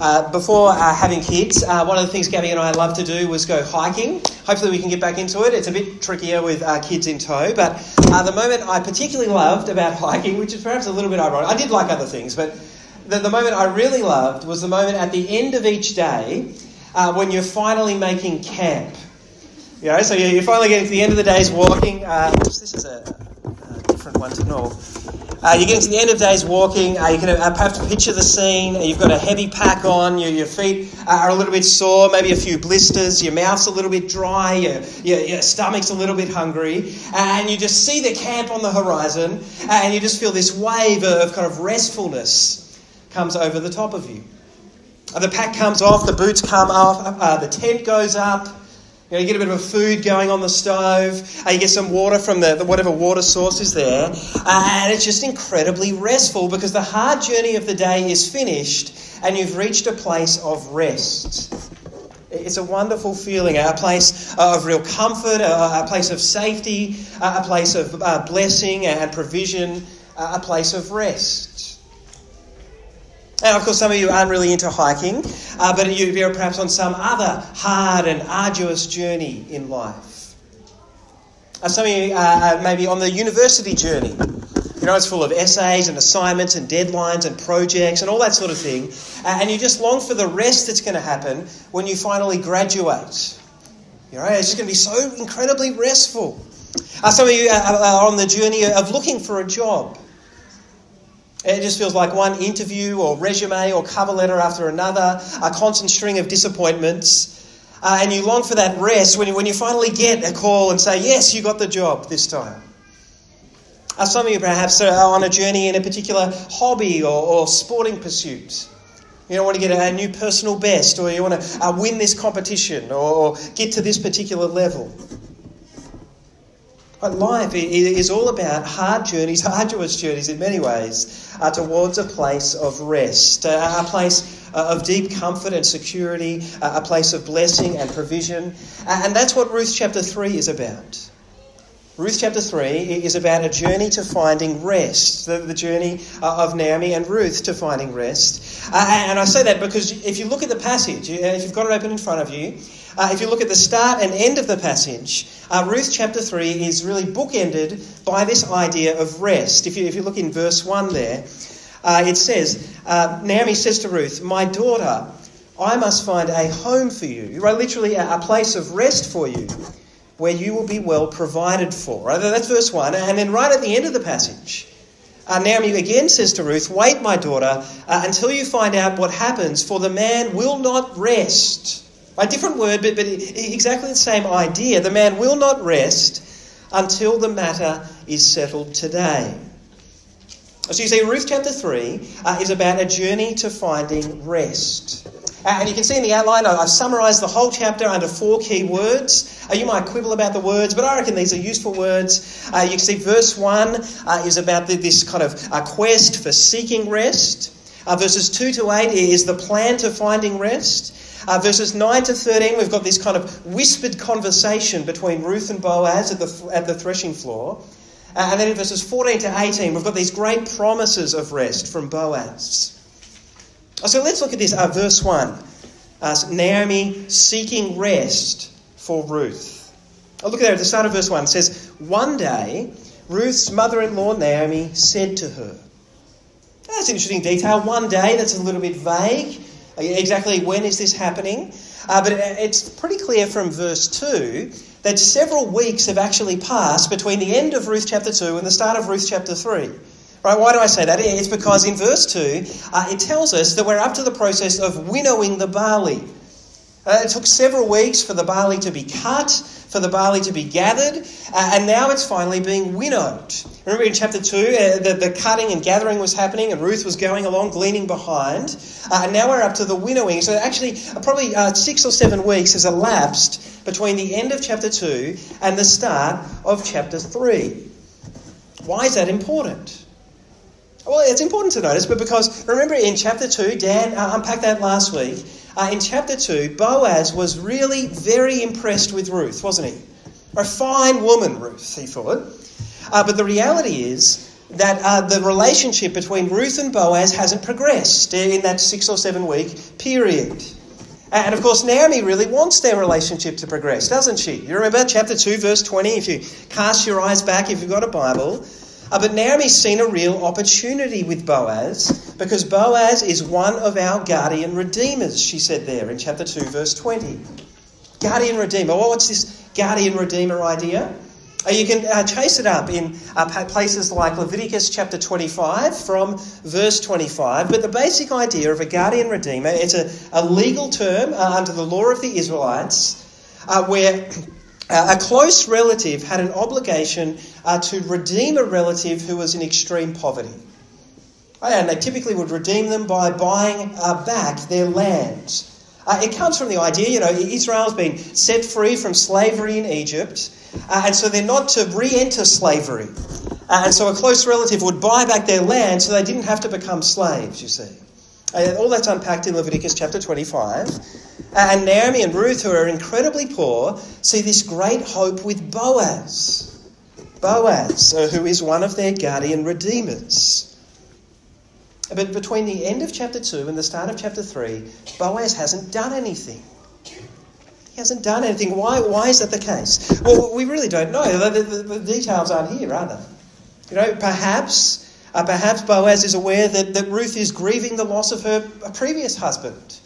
Uh, before uh, having kids, uh, one of the things Gabby and I love to do was go hiking. Hopefully, we can get back into it. It's a bit trickier with uh, kids in tow, but uh, the moment I particularly loved about hiking, which is perhaps a little bit ironic, I did like other things, but the, the moment I really loved was the moment at the end of each day when you're finally making camp. You know, so you're finally getting to the end of the day's walking. this is a different one to know. Uh, you're getting to the end of day's walking. Uh, you can uh, perhaps picture the scene. You've got a heavy pack on. Your, your feet are a little bit sore, maybe a few blisters. Your mouth's a little bit dry. Your, your, your stomach's a little bit hungry. and you just see the camp on the horizon. and you just feel this wave of kind of restfulness comes over the top of you. Uh, the pack comes off. The boots come off. Uh, the tent goes up. You, know, you get a bit of a food going on the stove. Uh, you get some water from the, the whatever water source is there. Uh, and it's just incredibly restful because the hard journey of the day is finished and you've reached a place of rest. It's a wonderful feeling, a place of real comfort, a, place of safety, a place of uh, blessing and provision, a place of rest. And of course, some of you aren't really into hiking, uh, but you're perhaps on some other hard and arduous journey in life. Uh, some of you are maybe on the university journey. You know, it's full of essays and assignments and deadlines and projects and all that sort of thing. Uh, and you just long for the rest that's going to happen when you finally graduate. You know, it's just going to be so incredibly restful. Uh, some of you are on the journey of looking for a job. It just feels like one interview or resume or cover letter after another, a constant string of disappointments. Uh, and you long for that rest when you, when you finally get a call and say, Yes, you got the job this time. Uh, some of you perhaps are on a journey in a particular hobby or, or sporting pursuit. You don't want to get a, new personal best, or you want to uh, win this competition, or, or get to this particular level. But life is all about hard journeys, arduous journeys in many ways, uh, towards a place of rest, uh, a place uh, of deep comfort and security, uh, a place of blessing and provision. Uh, and that's what Ruth chapter 3 is about. Ruth chapter 3 is about a journey to finding rest, the, the journey uh, of Naomi and Ruth to finding rest. and I say that because if you look at the passage, if you've got it open in front of you, uh, if you look at the start and end of the passage, uh, Ruth chapter 3 is really bookended by this idea of rest. If you, if you look in verse 1 there, uh, it says, uh, Naomi says to Ruth, My daughter, I must find a home for you, right? literally a, a place of rest for you where you will be well provided for. Right? That's verse 1. And then right at the end of the passage, uh, Naomi again says to Ruth, Wait, my daughter, uh, until you find out what happens, for the man will not rest a different word, but, but exactly the same idea. The man will not rest until the matter is settled today. So you see, Ruth chapter 3 uh, is about a journey to finding rest. Uh, and you can see in the outline, I've summarised the whole chapter under four key words. Uh, you might quibble about the words, but I reckon these are useful words. Uh, you can see verse 1 uh, is about the, this kind of uh, quest for seeking rest. verses 2 to 8 is the plan to finding rest. Uh, verses 9 to 13, we've got this kind of whispered conversation between Ruth and Boaz at the, at the threshing floor. Uh, and then in verses 14 to 18, we've got these great promises of rest from Boaz. So let's look at this, uh, verse 1. Uh, Naomi seeking rest for Ruth. Oh, look at there at the start of verse 1. It says, One day, Ruth's mother in law, Naomi, said to her, That's an interesting detail. One day, that's a little bit vague. Exactly when is this happening? Uh, but it's pretty clear from verse 2 that several weeks have actually passed between the end of Ruth chapter 2 and the start of Ruth chapter 3. Right, why do I say that? It's because in verse 2, uh, it tells us that we're up to the process of winnowing the barley. Uh, it took several weeks for the barley to be cut, for the barley to be gathered, uh, and now it's finally being winnowed. Remember in chapter 2, uh, the, the cutting and gathering was happening, and Ruth was going along, gleaning behind. Uh, and now we're up to the winnowing. So, actually, uh, probably uh, six or seven weeks has elapsed between the end of chapter 2 and the start of chapter 3. Why is that important? Well, it's important to notice, but because remember in chapter 2, Dan unpacked that last week. Uh, in chapter 2, Boaz was really very impressed with Ruth, wasn't he? A fine woman, Ruth, he thought. Uh, but the reality is, that uh, the relationship between Ruth and Boaz hasn't progressed in that six or seven week period. And of course, Naomi really wants their relationship to progress, doesn't she? You remember chapter 2, verse 20, if you cast your eyes back, if you've got a Bible. Uh, but Naomi's seen a real opportunity with Boaz because Boaz is one of our guardian redeemers, she said there in chapter 2, verse 20. Guardian redeemer. Well, what's this guardian redeemer idea? Uh, you can uh, chase it up in uh, places like Leviticus chapter 25 from verse 25. But the basic idea of a guardian redeemer, it's a, a legal term uh, under the law of the Israelites uh, where uh, a close relative had an obligation to redeem a relative who was in extreme poverty. And they typically would redeem them by buying back their land. it comes from the idea, you know, Israel's been set free from slavery in Egypt. Uh, and so they're not to re enter slavery. Uh, and so a close relative would buy back their land so they didn't have to become slaves, you see. Uh, all that's unpacked in Leviticus chapter 25. And Naomi and Ruth, who are incredibly poor, see this great hope with Boaz. Boaz, uh, who is one of their guardian redeemers. But between the end of chapter 2 and the start of chapter 3, Boaz hasn't done anything. He hasn't done anything. Why, why is that the case? Well, we really don't know. The, the, the details aren't here, are they? You know, perhaps, uh, perhaps Boaz is aware that, that Ruth is grieving the loss of her previous husband.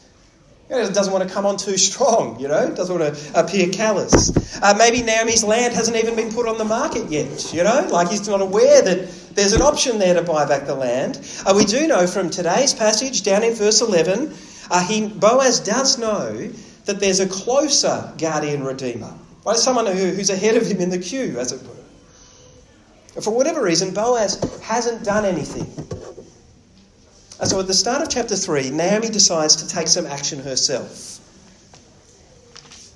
Know, doesn't want to come on too strong, you know, doesn't want to appear callous. Uh, maybe Naomi's land hasn't even been put on the market yet, you know, like he's not aware that there's an option there to buy back the land. Uh, we do know from today's passage, down in verse 11, uh, he, Boaz does know that there's a closer guardian redeemer, right? Someone who, who's ahead of him in the queue, as it were. For whatever reason, Boaz hasn't done anything. And so at the start of chapter 3, Naomi decides to take some action herself.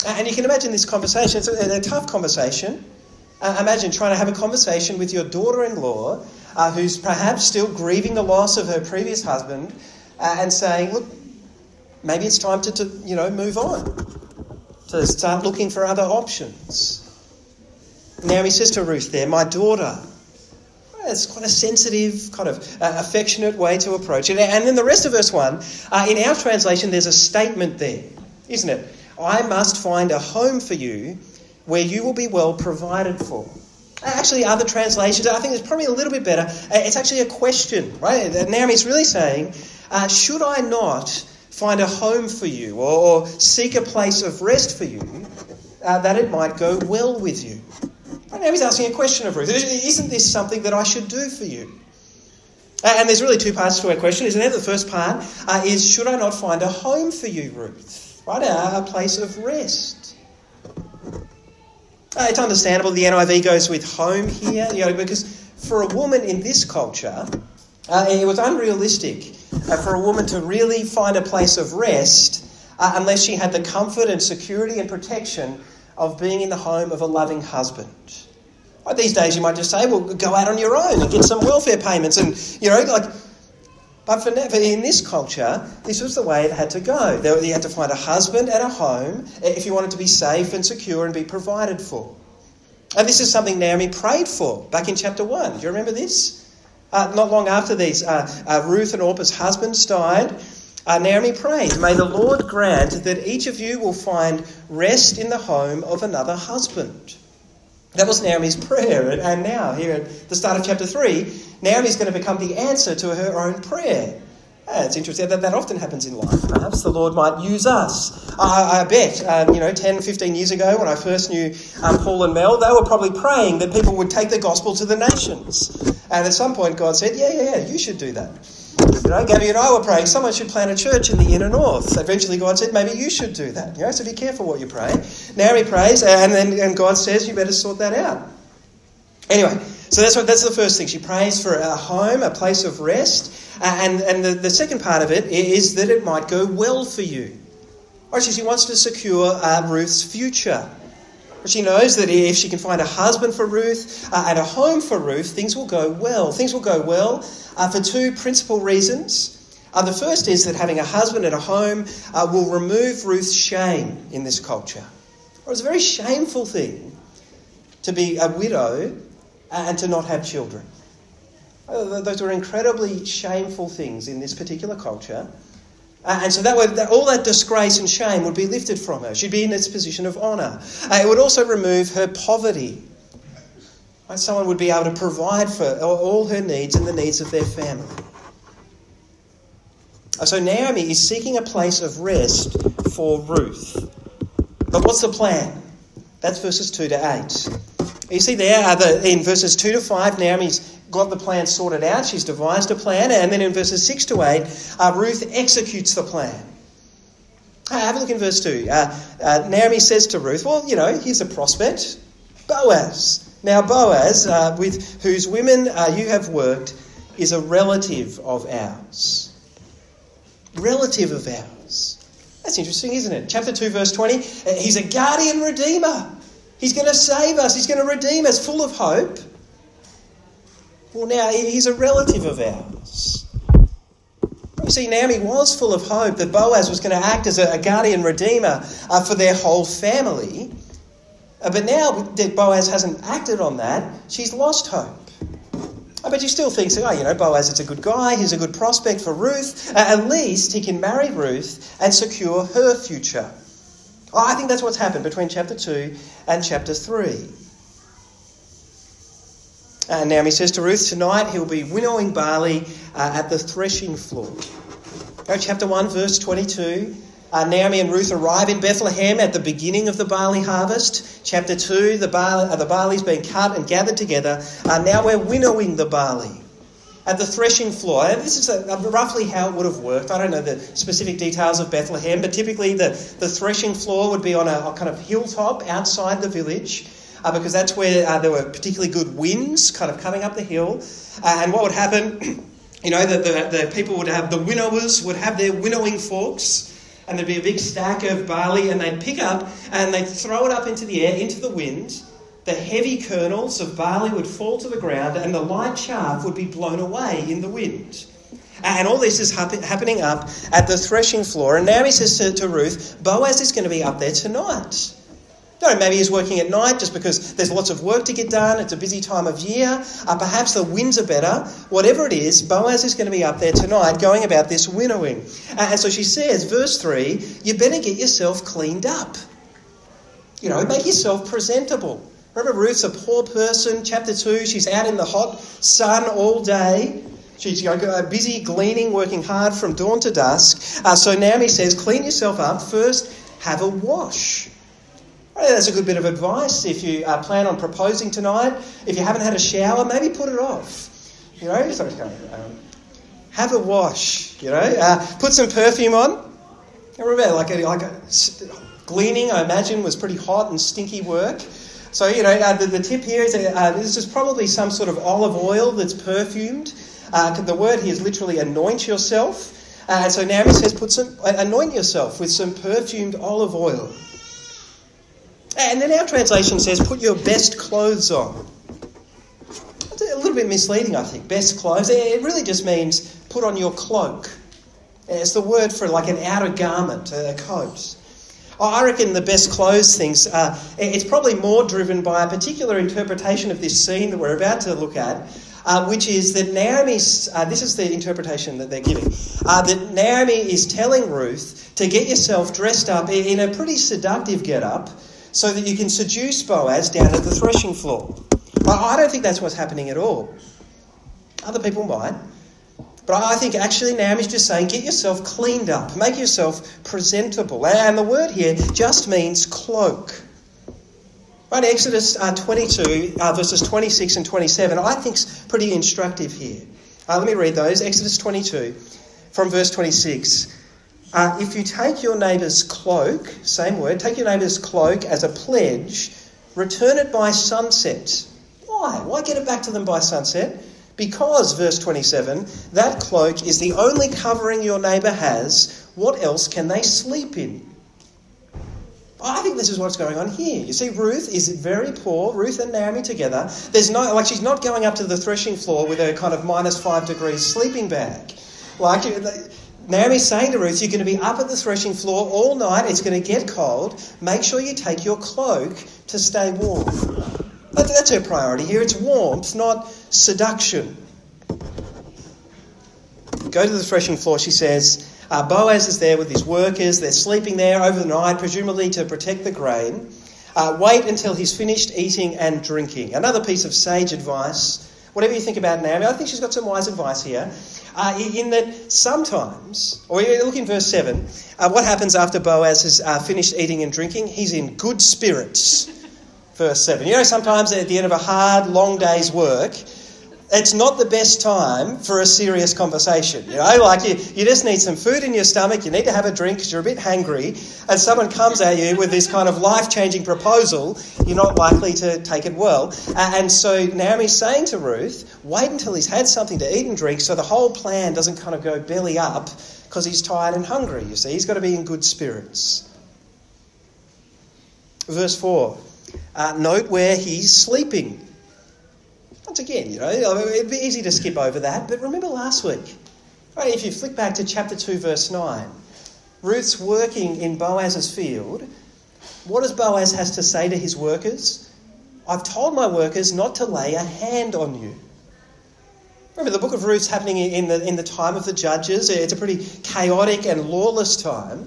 And you can imagine this conversation, it's a, a tough conversation. Uh, imagine trying to have a conversation with your daughter in law, uh, who's perhaps still grieving the loss of her previous husband, uh, and saying, Look, maybe it's time to, to you know, move on, to start looking for other options. Naomi says to Ruth there, My daughter. It's quite a sensitive, kind of uh, affectionate way to approach it. And then the rest of verse 1, uh, in our translation, there's a statement there, isn't it? I must find a home for you where you will be well provided for. Actually, other translations, I think it's probably a little bit better. Uh, it's actually a question, right? Naomi's really saying, uh, Should I not find a home for you or, or seek a place of rest for you, uh, that it might go well with you. Right now he's asking a question of Ruth. Isn't this something that I should do for you? And there's really two parts to our question, isn't there? The first part uh, is Should I not find a home for you, Ruth? Right? A, a place of rest. Uh, it's understandable the NIV goes with home here, you know, because for a woman in this culture, uh, it was unrealistic uh, for a woman to really find a place of rest uh, unless she had the comfort and security and protection of being in the home of a loving husband. These days, you might just say, "Well, go out on your own and get some welfare payments," and you know, like. But for in this culture, this was the way it had to go. You had to find a husband and a home if you wanted to be safe and secure and be provided for. And this is something Naomi prayed for back in chapter 1. Do you remember this? Uh, not long after these, uh, uh, Ruth and Orpah's husbands died. Uh, Naomi prayed, May the Lord grant that each of you will find rest in the home of another husband. That was Naomi's prayer. And now, here at the start of chapter 3, Naomi's going to become the answer to her own prayer. Yeah, it's interesting that that often happens in life. Perhaps the Lord might use us. I, I bet, um, you know, 10, 15 years ago when I first knew um, Paul and Mel, they were probably praying that people would take the gospel to the nations. And at some point, God said, Yeah, yeah, yeah, you should do that. You know, Gabby and I were praying someone should plant a church in the inner north. Eventually, God said, maybe you should do that. You know, so be careful what you pray. Now he prays, and then and God says, you better sort that out. Anyway, so that's what that's the first thing. She prays for a home, a place of rest, and and the, the second part of it is that it might go well for you. Or she wants to secure uh, Ruth's future. She knows that if she can find a husband for Ruth uh, and a home for Ruth, things will go well. Things will go well uh, for two principal reasons. Uh, the first is that having a husband and a home uh, will remove Ruth's shame in this culture. Or it's a very shameful thing to be a widow and to not have children. Uh, those were incredibly shameful things in this particular culture. Uh, and so that would, that, all that disgrace and shame would be lifted from her. She'd be in this position of honour. Uh, it would also remove her poverty. Right? Someone would be able to provide for all her needs and the needs of their family. Uh, so Naomi is seeking a place of rest for Ruth. But what's the plan? That's verses 2 to 8. You see there, uh, the, in verses 2 to 5, Naomi's got the plan sorted out. She's devised a plan. And then in verses 6 to 8, uh, Ruth executes the plan. Uh, have a look in verse 2. Uh, uh, Naomi says to Ruth, Well, you know, here's a prospect Boaz. Now, Boaz, uh, with whose women uh, you have worked, is a relative of ours. Relative of ours. That's interesting, isn't it? Chapter 2, verse 20. He's a guardian redeemer. He's going to save us. He's going to redeem us, full of hope. Well, now, he's a relative of ours. You see, Naomi was full of hope that Boaz was going to act as a, guardian redeemer uh, for their whole family. Uh, but now that Boaz hasn't acted on that, she's lost hope. I bet she still thinks, oh, you know, Boaz is a good guy, he's a good prospect for Ruth. Uh, at least he can marry Ruth and secure her future. Oh, I think that's what's happened between chapter 2 and chapter 3. Uh, Naomi says to Ruth, Tonight he'll be winnowing barley uh, at the threshing floor. Go chapter 1, verse 22. Uh, Naomi and Ruth arrive in Bethlehem at the beginning of the barley harvest. Chapter 2, the, barley, uh, the barley's been cut and gathered together. Uh, now we're winnowing the barley at the threshing floor. And this is a, a roughly how it would have worked. I don't know the specific details of Bethlehem, but typically the, the threshing floor would be on a, a kind of hilltop outside the village uh, because that's where uh, there were particularly good winds kind of coming up the hill. Uh, and what would happen, you know, the, the, the people would have, the winnowers would have their winnowing forks and there'd be a big stack of barley and they'd pick up and they'd throw it up into the air, into the wind. The heavy kernels of barley would fall to the ground and the light chaff would be blown away in the wind. And all this is happening up at the threshing floor. And now he says to, to Ruth, Boaz is going to be up there tonight. No, maybe he's working at night just because there's lots of work to get done. It's a busy time of year. Uh, perhaps the winds are better. Whatever it is, Boaz is going to be up there tonight going about this winnowing. Uh, and so she says, verse 3, you better get yourself cleaned up. You know, make yourself presentable. Remember, Ruth's a poor person. Chapter 2, she's out in the hot sun all day. She's busy gleaning, working hard from dawn to dusk. Uh, so Naomi says, clean yourself up. First, have a wash. That's a good bit of advice if you uh, plan on proposing tonight. If you haven't had a shower, maybe put it off. You know, um, have a wash. You know, uh, put some perfume on. remember, like a, like a, gleaning, I imagine, was pretty hot and stinky work. So you know, uh, the, the, tip here is uh, this is probably some sort of olive oil that's perfumed. Uh, the word here is literally anoint yourself. Uh, and so Naomi says, put some anoint yourself with some perfumed olive oil. And then our translation says, put your best clothes on. It's a little bit misleading, I think. Best clothes. It really just means put on your cloak. It's the word for like an outer garment, a coat. I reckon the best clothes things, uh, it's probably more driven by a particular interpretation of this scene that we're about to look at, uh, which is that Naomi's, uh, this is the interpretation that they're giving, uh, that Naomi is telling Ruth to get yourself dressed up in a pretty seductive get up so that you can seduce Boaz down at the threshing floor. I don't think that's what's happening at all. Other people might. But I think actually Naomi's just saying, get yourself cleaned up, make yourself presentable. And the word here just means cloak. Right, Exodus uh, 22, uh, verses 26 and 27, I think is pretty instructive here. Uh, let me read those. Exodus 22, from verse 26. Uh, if you take your neighbour's cloak, same word, take your neighbour's cloak as a pledge, return it by sunset. Why? Why get it back to them by sunset? Because, verse 27, that cloak is the only covering your neighbour has. What else can they sleep in? I think this is what's going on here. You see, Ruth is very poor. Ruth and Naomi together. There's no like she's not going up to the threshing floor with a kind of minus five degrees sleeping bag. Like Naomi's saying to Ruth, You're going to be up at the threshing floor all night. It's going to get cold. Make sure you take your cloak to stay warm. But That's her priority here. It's warmth, not seduction. go to the threshing floor, she says, uh, Boaz is there with his workers. They're sleeping there over the night, presumably to protect the grain. Uh, wait until he's finished eating and drinking. Another piece of sage advice. Whatever you think about Naomi, I think she's got some wise advice here. Uh, in that sometimes, or look in verse 7, uh, what happens after Boaz has uh, finished eating and drinking? He's in good spirits. Verse 7. You know, sometimes at the end of a hard, long day's work, it's not the best time for a serious conversation. You know, like you, you just need some food in your stomach, you need to have a drink because you're a bit hangry, and someone comes at you with this kind of life changing proposal, you're not likely to take it well. And so Naomi's saying to Ruth, wait until he's had something to eat and drink so the whole plan doesn't kind of go belly up because he's tired and hungry, you see. He's got to be in good spirits. Verse 4 uh, note where he's sleeping. Once again, you know, it'd be easy to skip over that, but remember last week, right, if you flick back to chapter 2, verse 9, Ruth's working in Boaz's field. What does Boaz has to say to his workers? I've told my workers not to lay a hand on you. Remember, the book of Ruth's happening in the, in the time of the judges. It's a pretty chaotic and lawless time.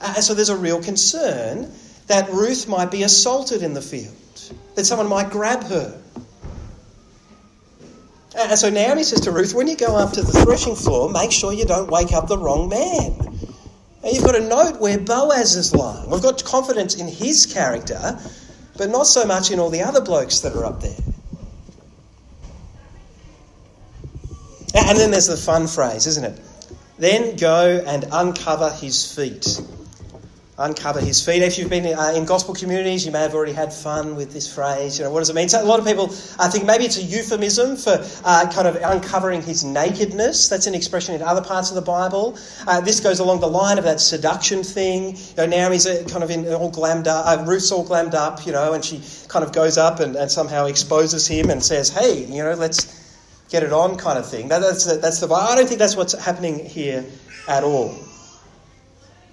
Uh, so there's a real concern that Ruth might be assaulted in the field, that someone might grab her. And so Naomi says to Ruth, when you go up to the threshing floor, make sure you don't wake up the wrong man. And you've got to note where Boaz is lying. We've got confidence in his character, but not so much in all the other blokes that are up there. And then there's the fun phrase, isn't it? Then go and uncover his feet uncover his feet. If you've been uh, in gospel communities, you may have already had fun with this phrase. You know, what does it mean? So a lot of people uh, think maybe it's a euphemism for uh, kind of uncovering his nakedness. That's an expression in other parts of the Bible. Uh, this goes along the line of that seduction thing. You know, Naomi's uh, kind of in all glammed up, uh, Ruth's all glammed up, you know, and she kind of goes up and, and somehow exposes him and says, hey, you know, let's get it on kind of thing. That, that's, that's the I don't think that's what's happening here at all.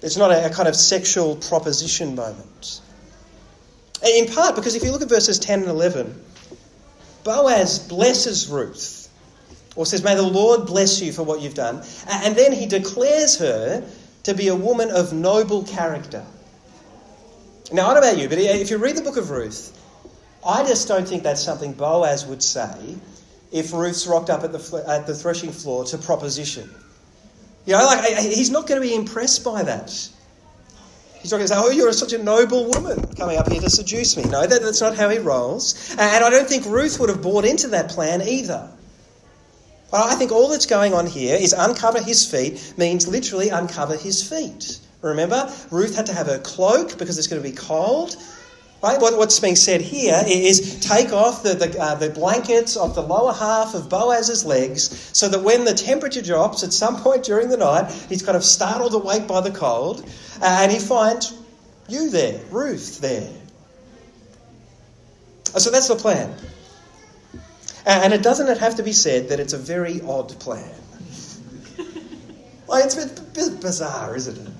It's not a, a kind of sexual proposition moment. In part because if you look at verses 10 and 11, Boaz blesses Ruth, or says, May the Lord bless you for what you've done. And then he declares her to be a woman of noble character. Now, I don't know about you, but if you read the book of Ruth, I just don't think that's something Boaz would say if Ruth's rocked up at the, at the threshing floor to proposition. You know, like he's not going to be impressed by that. He's not going to say, "Oh, you're such a noble woman coming up here to seduce me." No, that, that's not how he rolls. And I don't think Ruth would have bought into that plan either. I think all that's going on here is uncover his feet means literally uncover his feet. Remember, Ruth had to have her cloak because it's going to be cold. Right? What, what's being said here is take off the, the, uh, the blankets of the lower half of Boaz's legs so that when the temperature drops at some point during the night, he's kind of startled awake by the cold uh, and he finds you there, Ruth there. Uh, so that's the plan. And it doesn't have to be said that it's a very odd plan. Like, it's a bit bizarre, isn't it?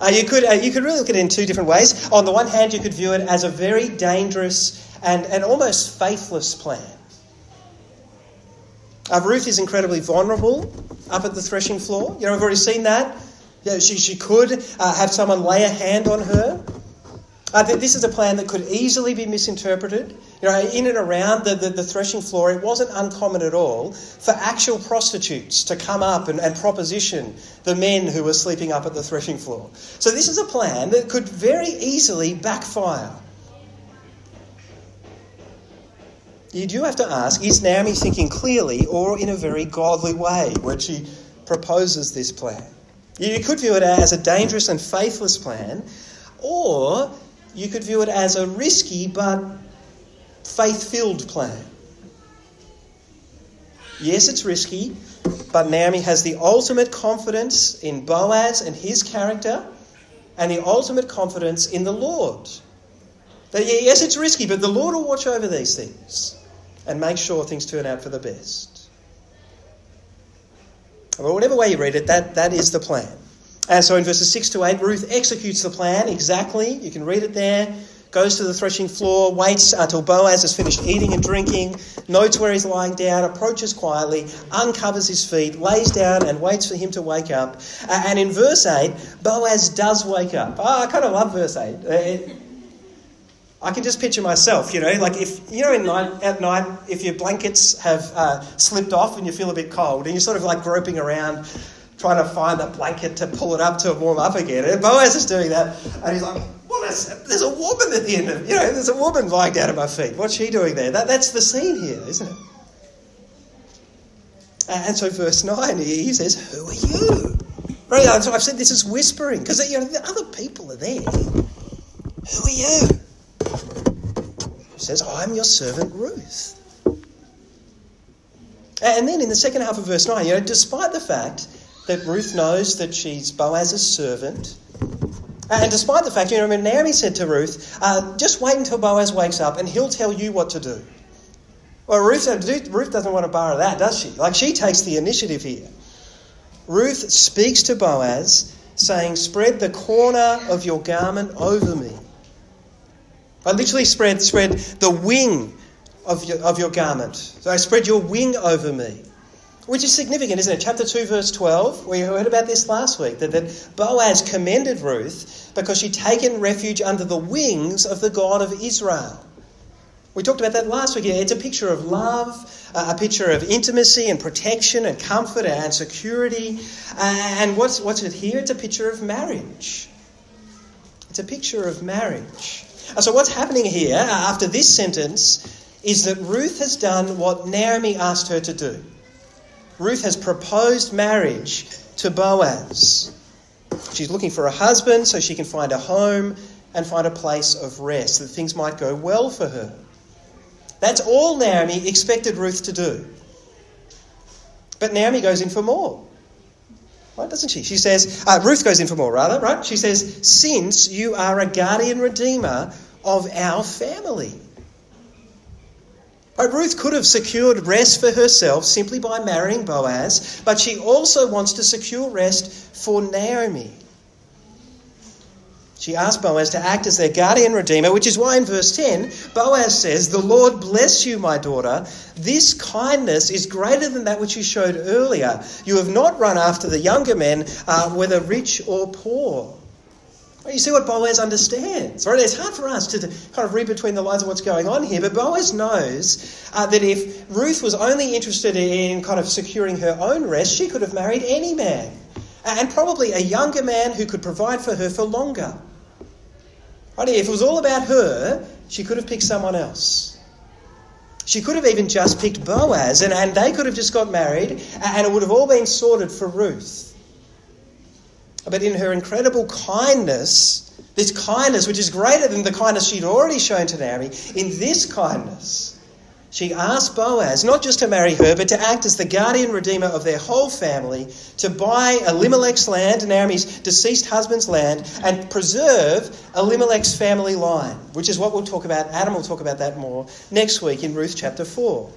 Uh, you, could, uh, you could really look at it in two different ways. On the one hand, you could view it as a very dangerous and, and almost faithless plan. Uh, Ruth is incredibly vulnerable up at the threshing floor. You know, we've already seen that. Yeah, she, she could uh, have someone lay a hand on her. Uh, this is a plan that could easily be misinterpreted. You know, in and around the, the, the, threshing floor, it wasn't uncommon at all for actual prostitutes to come up and, and proposition the men who were sleeping up at the threshing floor. So this is a plan that could very easily backfire. You do have to ask, is Naomi thinking clearly or in a very godly way when she proposes this plan? You could view it as a dangerous and faithless plan, or you could view it as a risky but faith filled plan. Yes, it's risky, but Naomi has the ultimate confidence in Boaz and his character, and the ultimate confidence in the Lord. That, yes, it's risky, but the Lord will watch over these things and make sure things turn out for the best. Well, whatever way you read it, that, that is the plan. And so in verses 6 to 8, Ruth executes the plan exactly. You can read it there goes to the threshing floor, waits uh, until Boaz has finished eating and drinking, notes where he's lying down, approaches quietly, uncovers his feet, lays down, and waits for him to wake up. Uh, and in verse 8, Boaz does wake up. Oh, I kind of love verse 8. It, I can just picture myself, you know, like if, you know, night, at night, if your blankets have uh, slipped off and you feel a bit cold and you're sort of like groping around trying to find that blanket to pull it up to warm up again. And Boaz is doing that and he's like, is There's a woman at the end of, you know, there's a woman lying down at my feet. What's she doing there? That, that's the scene here, isn't it? And so verse 9, he says, who are you? Right, I've said this is whispering because you know, the other people are there. Who are you? He says, I'm your servant Ruth. And then in the second half of verse 9, you know, despite the fact that Ruth knows that she's Boaz's servant, and despite the fact, you know, Naomi said to Ruth, uh, just wait until Boaz wakes up and he'll tell you what to do. Well, Ruth, Ruth doesn't want to borrow that, does she? Like, she takes the initiative here. Ruth speaks to Boaz, saying, Spread the corner of your garment over me. I literally spread, spread the wing of your, of your garment. So I spread your wing over me. Which is significant, isn't it? Chapter 2, verse 12, we heard about this last week, that, that Boaz commended Ruth because she'd taken refuge under the wings of the God of Israel. We talked about that last week. It's a picture of love, uh, a picture of intimacy and protection and comfort and security. Uh, and what's, what's it here? It's a picture of marriage. It's a picture of marriage. Uh, so, what's happening here after this sentence is that Ruth has done what Naomi asked her to do. Ruth has proposed marriage to Boaz. She's looking for a husband so she can find a home and find a place of rest, so that things might go well for her. That's all Naomi expected Ruth to do. But Naomi goes in for more. Right, doesn't she? She says, uh, Ruth goes in for more, rather, right? She says, Since you are a guardian redeemer of our family. Ruth could have secured rest for herself simply by marrying Boaz, but she also wants to secure rest for Naomi. She asked Boaz to act as their guardian redeemer, which is why in verse 10, Boaz says, The Lord bless you, my daughter. This kindness is greater than that which you showed earlier. You have not run after the younger men, uh, whether rich or poor. You see what Boaz understands, right? It's hard for us to kind of read between the lines of what's going on here, but Boaz knows uh, that if Ruth was only interested in kind of securing her own rest, she could have married any man, and probably a younger man who could provide for her for longer. Right? If it was all about her, she could have picked someone else. She could have even just picked Boaz, and, and they could have just got married, and it would have all been sorted for Ruth. But in her incredible kindness, this kindness, which is greater than the kindness she'd already shown to Naomi, in this kindness, she asked Boaz not just to marry her, but to act as the guardian redeemer of their whole family, to buy Elimelech's land, Naomi's deceased husband's land, and preserve Elimelech's family line, which is what we'll talk about. Adam will talk about that more next week in Ruth chapter 4.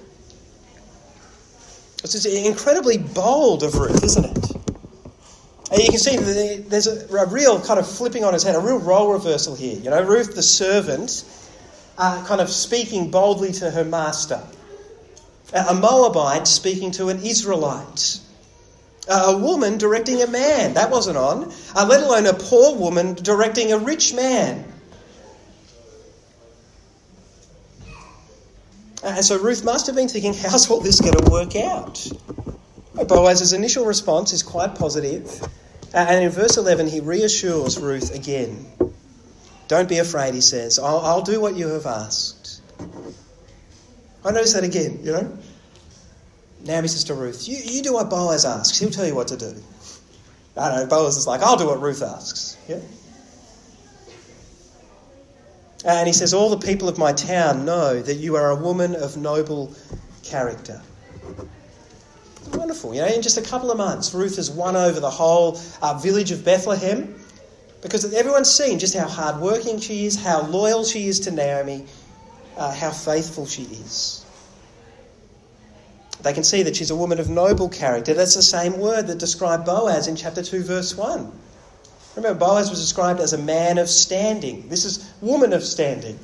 This is incredibly bold of Ruth, isn't it? And you can see there's a, real kind of flipping on his head, a real role reversal here. You know, Ruth, the servant, uh, kind of speaking boldly to her master. A Moabite speaking to an Israelite. A woman directing a man. That wasn't on. Uh, let alone a poor woman directing a rich man. And so Ruth must have been thinking, how's all this going to work out? Boaz's initial response is quite positive. Uh, and in verse 11, he reassures Ruth again. Don't be afraid, he says. I'll, I'll do what you have asked. I notice that again, you know? Naomi says to Ruth, you, you do what Boaz asks. He'll tell you what to do. I know. Boaz is like, I'll do what Ruth asks. Yeah? And he says, All the people of my town know that you are a woman of noble character. Wonderful. You know, in just a couple of months, Ruth has won over the whole uh, village of Bethlehem because everyone's seen just how hardworking she is, how loyal she is to Naomi, uh, how faithful she is. They can see that she's a woman of noble character. That's the same word that described Boaz in chapter 2, verse 1. Remember, Boaz was described as a man of standing. This is woman of standing.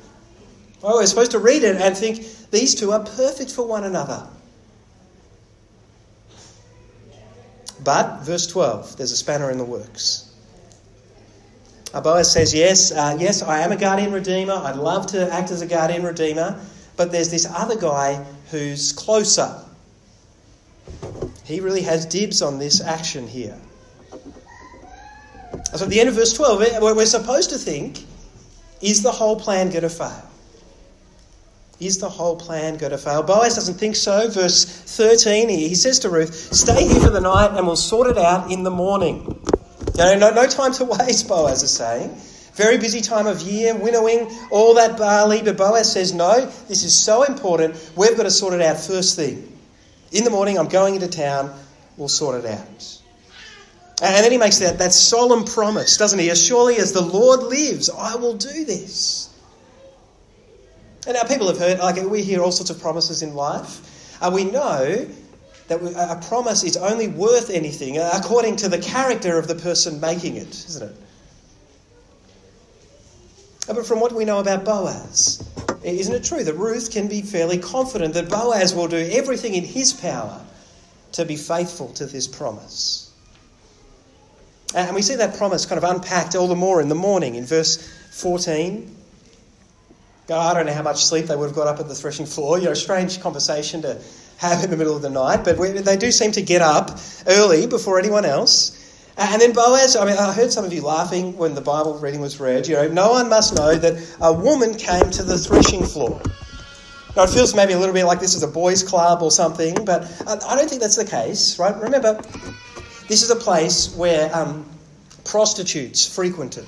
Oh, we're supposed to read it and think these two are perfect for one another. But, verse 12, there's a spanner in the works. Boaz says, Yes, uh, yes, I am a guardian redeemer. I'd love to act as a guardian redeemer. But there's this other guy who's closer. He really has dibs on this action here. So at the end of verse 12, eh, we're supposed to think is the whole plan going to fail? Is the whole plan going to fail? Boaz doesn't think so. Verse 13, he says to Ruth, Stay here for the night and we'll sort it out in the morning. No, no, no time to waste, Boaz is saying. Very busy time of year, winnowing, all that barley. But Boaz says, No, this is so important. We've got to sort it out first thing. In the morning, I'm going into town. We'll sort it out. And then he makes that, that solemn promise, doesn't he? As surely as the Lord lives, I will do this. And now people have heard, like we hear all sorts of promises in life. Uh, we know that a promise is only worth anything according to the character of the person making it, isn't it? Uh, but from what we know about Boaz, isn't it true that Ruth can be fairly confident that Boaz will do everything in his power to be faithful to this promise? And we see that promise kind of unpacked all the more in the morning in verse 14. I don't know how much sleep they would have got up at the threshing floor. You know, strange conversation to have in the middle of the night, but we, they do seem to get up early before anyone else. And then Boaz, I mean, I heard some of you laughing when the Bible reading was read. You know, no one must know that a woman came to the threshing floor. Now, it feels maybe a little bit like this is a boys' club or something, but I don't think that's the case, right? Remember, this is a place where um, prostitutes frequented.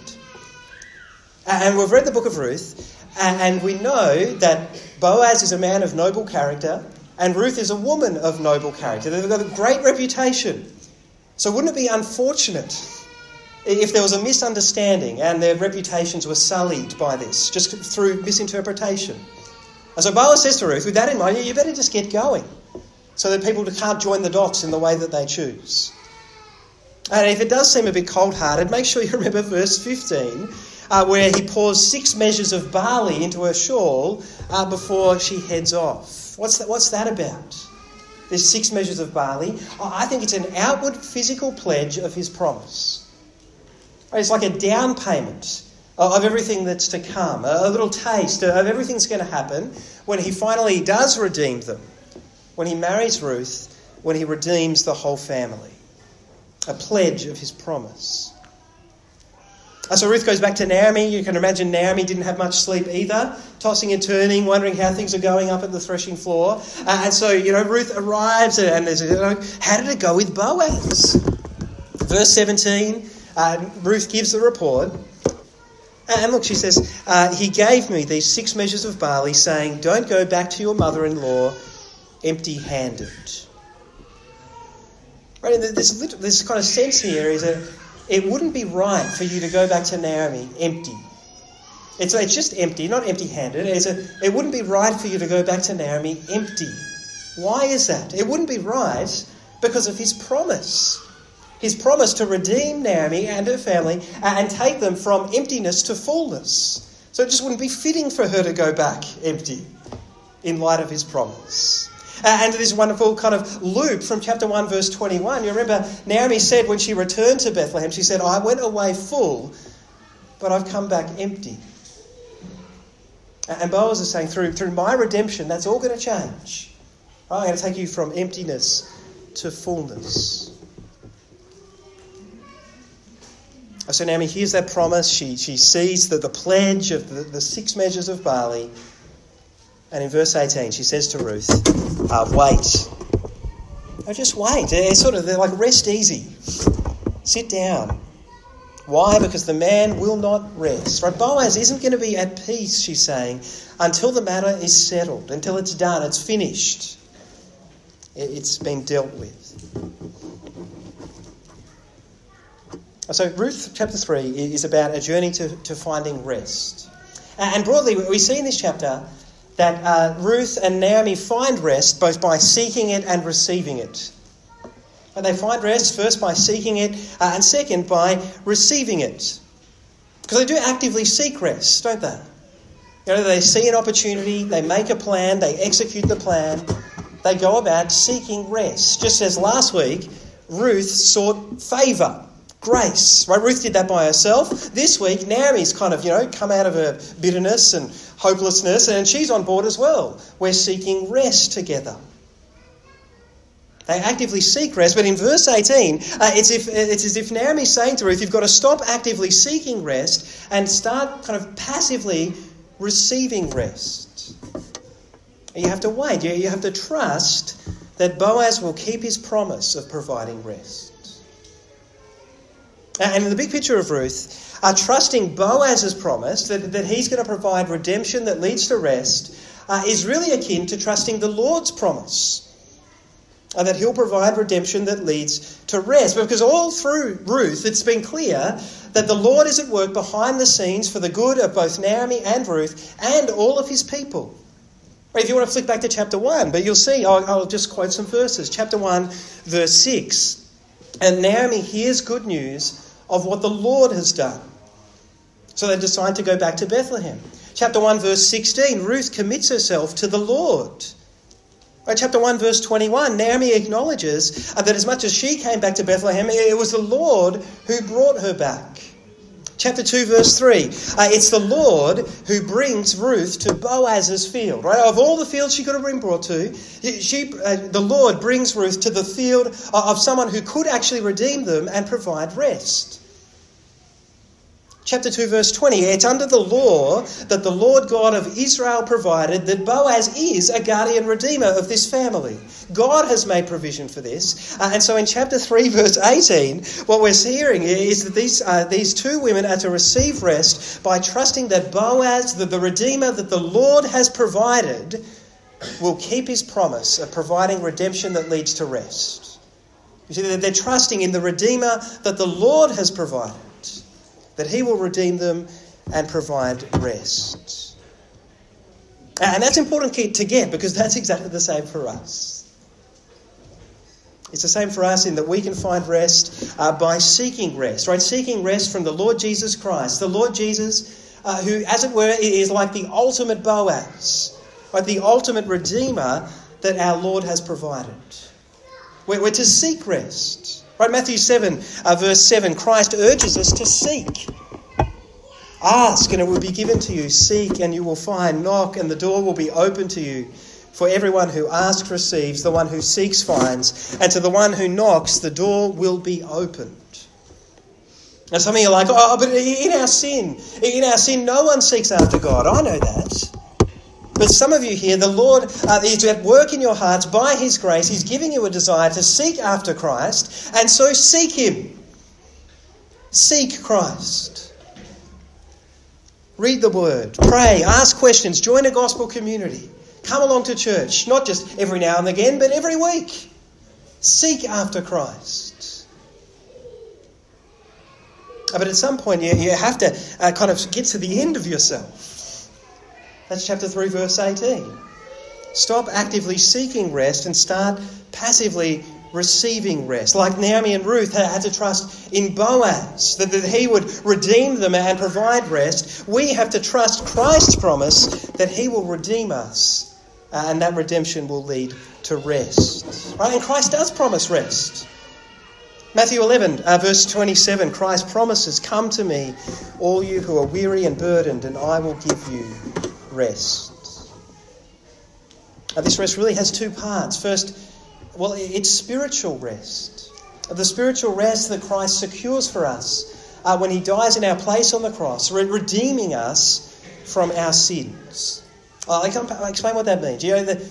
And we've read the book of Ruth, and we know that Boaz is a man of noble character, and Ruth is a woman of noble character. They've got a great reputation. So, wouldn't it be unfortunate if there was a misunderstanding and their reputations were sullied by this, just through misinterpretation? And so Boaz says to Ruth, with that in mind, you better just get going so that people can't join the dots in the way that they choose. And if it does seem a bit cold hearted, make sure you remember verse 15, uh, where he pours six measures of barley into her shawl uh, before she heads off. What's that, what's that about? There's six measures of barley. I think it's an outward physical pledge of his promise. It's like a down payment of everything that's to come, a little taste of everything that's going to happen when he finally does redeem them, when he marries Ruth, when he redeems the whole family a pledge of his promise. Uh, so Ruth goes back to Naomi. You can imagine Naomi didn't have much sleep either, tossing and turning, wondering how things are going up at the threshing floor. Uh, and so, you know, Ruth arrives and there's, you know, how did it go with Boaz? Verse 17, uh, Ruth gives the report. And look, she says, uh, He gave me these six measures of barley, saying, Don't go back to your mother in law empty handed. Right? there's this kind of sense here is that it wouldn't be right for you to go back to Naomi empty. It's, it's just empty, not empty handed. It wouldn't be right for you to go back to Naomi empty. Why is that? It wouldn't be right because of his promise. His promise to redeem Naomi and her family uh, and take them from emptiness to fullness. So it just wouldn't be fitting for her to go back empty in light of his promise. Uh, and this wonderful kind of loop from chapter 1, verse 21. You remember Naomi said when she returned to Bethlehem, she said, I went away full, but I've come back empty. And Boaz is saying, through, through my redemption, that's all going to change. I'm going to take you from emptiness to fullness. So Naomi hears that promise. She, she sees that the pledge of the, the six measures of barley. And in verse 18, she says to Ruth, uh, Wait. Oh, just wait. It's sort of, they're like, rest easy. Sit down. Why? Because the man will not rest. Right? Boaz isn't going to be at peace, she's saying, until the matter is settled, until it's done, it's finished. It's been dealt with. So, Ruth chapter 3 is about a journey to, to finding rest. And broadly, we see in this chapter that uh, Ruth and Naomi find rest both by seeking it and receiving it. And they find rest first by seeking it, uh, and second by receiving it. Because they do actively seek rest, don't they? You know, they see an opportunity, they make a plan, they execute the plan, they go about seeking rest. Just as last week, Ruth sought favour, grace. Right? Ruth did that by herself. This week, Naomi's kind of, you know, come out of her bitterness and hopelessness, and she's on board as well. We're seeking rest together. They actively seek rest, but in verse 18, uh, it's, if, it's as if Naomi's saying to Ruth, you've got to stop actively seeking rest and start kind of passively receiving rest. You have to wait, you have to trust that Boaz will keep his promise of providing rest. And in the big picture of Ruth, uh, trusting Boaz's promise that, that he's going to provide redemption that leads to rest uh, is really akin to trusting the Lord's promise and that he'll provide redemption that leads to rest. Because all through Ruth, it's been clear that the Lord is at work behind the scenes for the good of both Naomi and Ruth and all of his people. If you want to flick back to chapter 1, but you'll see, I'll, I'll just quote some verses. Chapter 1, verse 6. And Naomi hears good news of what the Lord has done. So they decide to go back to Bethlehem. Chapter 1, verse 16 Ruth commits herself to the Lord. Chapter 1, verse 21, Naomi acknowledges that as much as she came back to Bethlehem, it was the Lord who brought her back. Chapter 2, verse 3, uh, it's the Lord who brings Ruth to Boaz's field. Right? Of all the fields she could have been brought to, she, uh, the Lord brings Ruth to the field of someone who could actually redeem them and provide rest chapter 2, verse 20. It's under the law that the Lord God of Israel provided that Boaz is a guardian redeemer of this family. God has made provision for this. Uh, and so in chapter 3, verse 18, what we're hearing is that these, uh, these two women are to receive rest by trusting that Boaz, the, the redeemer that the Lord has provided, will keep his promise of providing redemption that leads to rest. You see, they're trusting in the redeemer that the Lord has provided that He will redeem them and provide rest. And that's important to get because that's exactly the same for us. It's the same for us in that we can find rest uh, by seeking rest, right? Seeking rest from the Lord Jesus Christ. The Lord Jesus, uh, who, as it were, is like the ultimate Boaz, right? The ultimate Redeemer that our Lord has provided. We're, we're to seek rest. Right, Matthew 7, uh, verse 7, Christ urges us to seek. Ask and it will be given to you. Seek and you will find. Knock and the door will be open to you. For everyone who asks receives, the one who seeks finds, and to the one who knocks, the door will be opened. Now, some of you are like, oh, but in our sin, in our sin, no one seeks after God. I know that. But some of you here, the Lord uh, is at work in your hearts by His grace. He's giving you a desire to seek after Christ, and so seek Him. Seek Christ. Read the Word, pray, ask questions, join a gospel community. Come along to church, not just every now and again, but every week. Seek after Christ. But at some point, you, you have to uh, kind of get to the end of yourself. That's chapter 3, verse 18. Stop actively seeking rest and start passively receiving rest. Like Naomi and Ruth had to trust in Boaz, that, that he would redeem them and provide rest. We have to trust Christ's promise that he will redeem us, uh, and that redemption will lead to rest. Right? And Christ does promise rest. Matthew 11, uh, verse 27, Christ promises, Come to me, all you who are weary and burdened, and I will give you rest. Now, this rest really has two parts. First, well, it's spiritual rest. The spiritual rest that Christ secures for us uh, when he dies in our place on the cross, redeeming us from our sins. Uh, I can explain what that means. You know, the,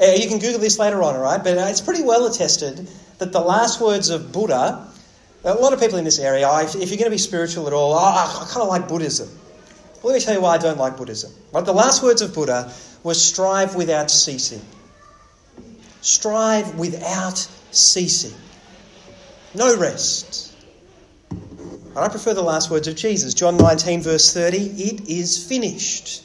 uh, you can Google this later on, all right? But uh, it's pretty well attested that the last words of Buddha, a lot of people in this area, if, if you're going to be spiritual at all, I kind of like Buddhism. Well, let me tell you why I don't like Buddhism. Right? The last words of Buddha were strive without ceasing. Strive without ceasing. No rest. And I prefer the last words of Jesus. John 19, verse 30 It is finished.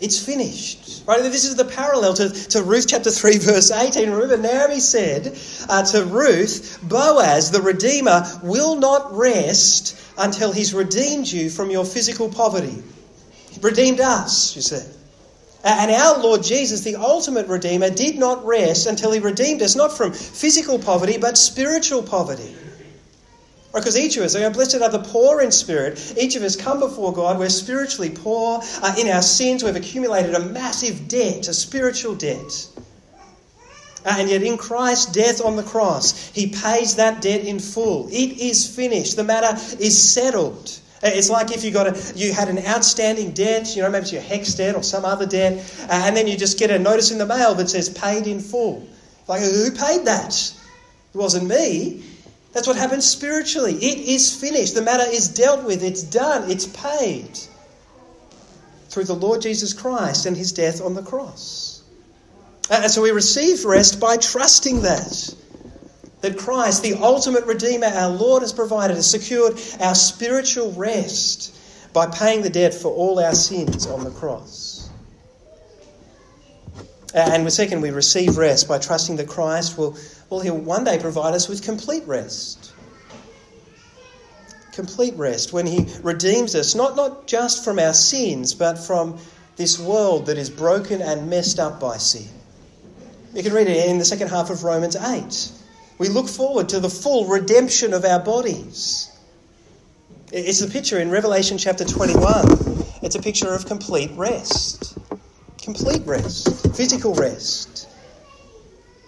It's finished. Right? This is the parallel to, to Ruth chapter 3, verse 18. Remember, Naomi said uh, to Ruth, Boaz, the Redeemer, will not rest until he's redeemed you from your physical poverty. He redeemed us, you see. And our Lord Jesus, the ultimate Redeemer, did not rest until He redeemed us, not from physical poverty, but spiritual poverty. Because each of us, are blessed are the poor in spirit. Each of us come before God. We're spiritually poor. Uh, in our sins, we've accumulated a massive debt, a spiritual debt. Uh, and yet, in Christ's death on the cross, He pays that debt in full. It is finished. The matter is settled. It's like if you got a, you had an outstanding debt, you know, maybe it's your HECS debt or some other debt, uh, and then you just get a notice in the mail that says paid in full. Like, who paid that? It wasn't me. That's what happens spiritually. It is finished. The matter is dealt with. It's done. It's paid through the Lord Jesus Christ and his death on the cross. And so we receive rest by trusting that that Christ, the ultimate Redeemer, our Lord, has provided, has secured our spiritual rest by paying the debt for all our sins on the cross. Uh, and second, we receive rest by trusting that Christ will, will he'll one day provide us with complete rest. Complete rest when He redeems us, not, not just from our sins, but from this world that is broken and messed up by sin. You can read it in the second half of Romans 8. We look forward to the full redemption of our bodies. It's a picture in Revelation chapter 21. It's a picture of complete rest. Complete rest. Physical rest.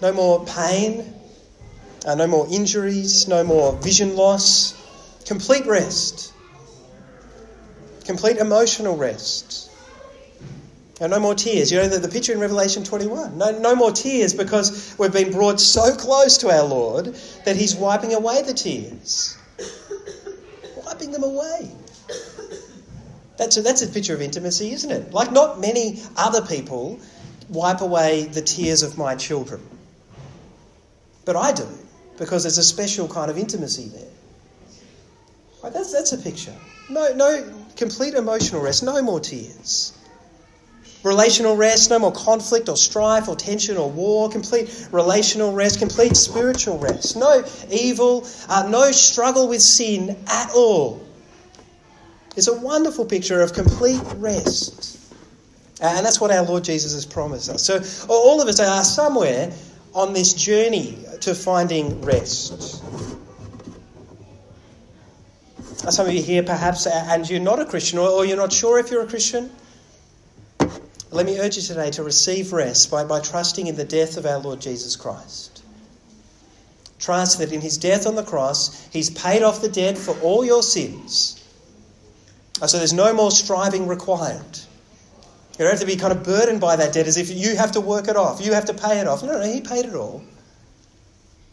No more pain. Uh, no more injuries. No more vision loss. Complete rest. Complete emotional rest. And no more tears. You know, the, the picture in Revelation 21. No, no more tears because we've been brought so close to our Lord that He's wiping away the tears. wiping them away. That's a, that's a picture of intimacy, isn't it? Like, not many other people wipe away the tears of my children. But I do, because there's a special kind of intimacy there. Right, that's, that's a picture. No, no complete emotional rest, no more tears. Relational rest, no more conflict or strife or tension or war. Complete relational rest, complete spiritual rest. No evil, uh, no struggle with sin at all. It's a wonderful picture of complete rest. And that's what our Lord Jesus has promised us. So all of us are somewhere on this journey to finding rest. Some of you here, perhaps, and you're not a Christian, or you're not sure if you're a Christian. Let me urge you today to receive rest by, by trusting in the death of our Lord Jesus Christ. Trust that in his death on the cross, he's paid off the debt for all your sins. So there's no more striving required. You don't have to be kind of burdened by that debt as if you have to work it off, you have to pay it off. No, no, he paid it all.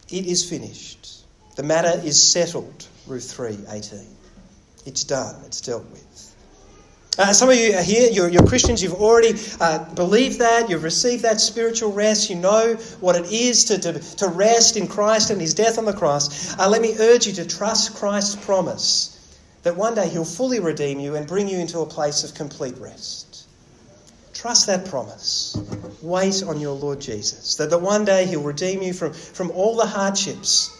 It is finished. The matter is settled, Ruth 3 18. It's done, it's dealt with. Uh, some of you are here, you're, you're Christians, you've already uh, believed that, you've received that spiritual rest, you know what it is to, to, to rest in Christ and his death on the cross. Uh, let me urge you to trust Christ's promise that one day he'll fully redeem you and bring you into a place of complete rest. Trust that promise. Wait on your Lord Jesus, that, one day he'll redeem you from, from all the hardships,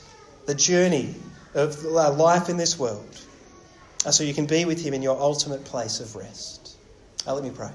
the journey of life in this world uh, so you can be with Him in your ultimate place of rest. Uh, let me pray.